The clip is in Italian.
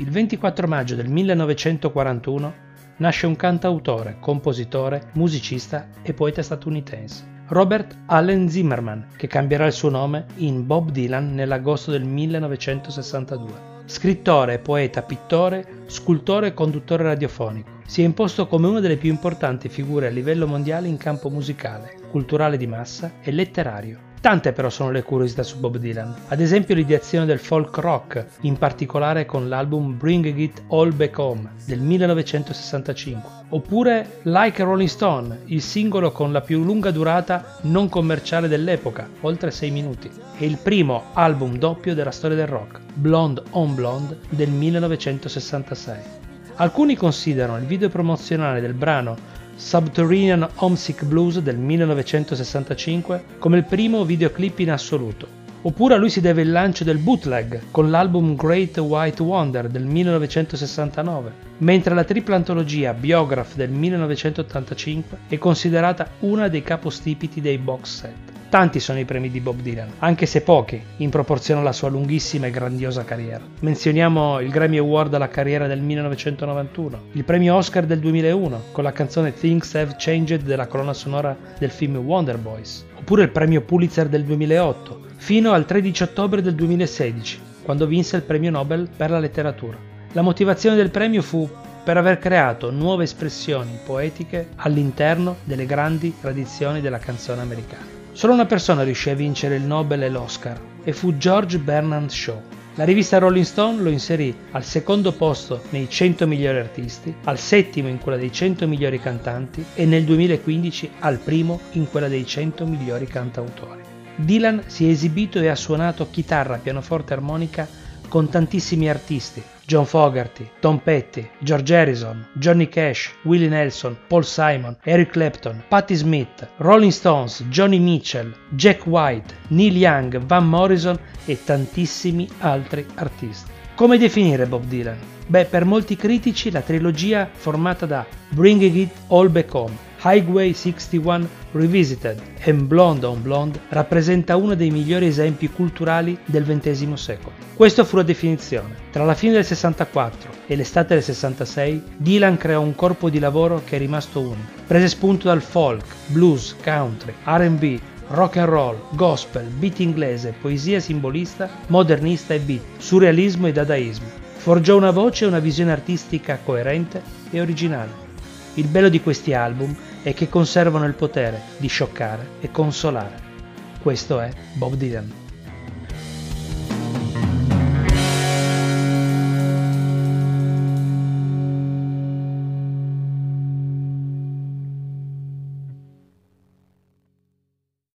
Il 24 maggio del 1941 nasce un cantautore, compositore, musicista e poeta statunitense, Robert Allen Zimmerman, che cambierà il suo nome in Bob Dylan nell'agosto del 1962. Scrittore, poeta, pittore, scultore e conduttore radiofonico, si è imposto come una delle più importanti figure a livello mondiale in campo musicale, culturale di massa e letterario. Tante però sono le curiosità su Bob Dylan, ad esempio l'ideazione del folk rock, in particolare con l'album Bring It All Back Home del 1965, oppure Like a Rolling Stone, il singolo con la più lunga durata non commerciale dell'epoca, oltre 6 minuti, e il primo album doppio della storia del rock, Blonde on Blonde del 1966. Alcuni considerano il video promozionale del brano Subterranean Homesick Blues del 1965 come il primo videoclip in assoluto. Oppure a lui si deve il lancio del bootleg con l'album Great White Wonder del 1969, mentre la tripla antologia Biograph del 1985 è considerata una dei capostipiti dei box set. Tanti sono i premi di Bob Dylan, anche se pochi, in proporzione alla sua lunghissima e grandiosa carriera. Menzioniamo il Grammy Award alla carriera del 1991, il premio Oscar del 2001 con la canzone Things Have Changed della colonna sonora del film Wonder Boys, oppure il premio Pulitzer del 2008, fino al 13 ottobre del 2016, quando vinse il premio Nobel per la letteratura. La motivazione del premio fu per aver creato nuove espressioni poetiche all'interno delle grandi tradizioni della canzone americana. Solo una persona riuscì a vincere il Nobel e l'Oscar e fu George Bernard Shaw. La rivista Rolling Stone lo inserì al secondo posto nei 100 migliori artisti, al settimo in quella dei 100 migliori cantanti e nel 2015 al primo in quella dei 100 migliori cantautori. Dylan si è esibito e ha suonato chitarra, pianoforte e armonica con tantissimi artisti, John Fogerty, Tom Petty, George Harrison, Johnny Cash, Willie Nelson, Paul Simon, Eric Clapton, Patti Smith, Rolling Stones, Johnny Mitchell, Jack White, Neil Young, Van Morrison e tantissimi altri artisti. Come definire Bob Dylan? Beh, per molti critici la trilogia formata da Bringing It All Back Home, Highway 61 Revisited e Blonde on Blonde rappresenta uno dei migliori esempi culturali del XX secolo. Questa fu la definizione. Tra la fine del 64 e l'estate del 66, Dylan creò un corpo di lavoro che è rimasto unico. Prese spunto dal folk, blues, country, RB, rock and roll, gospel, beat inglese, poesia simbolista, modernista e beat, surrealismo e dadaismo. Forgiò una voce e una visione artistica coerente e originale. Il bello di questi album è che conservano il potere di scioccare e consolare. Questo è Bob Dylan.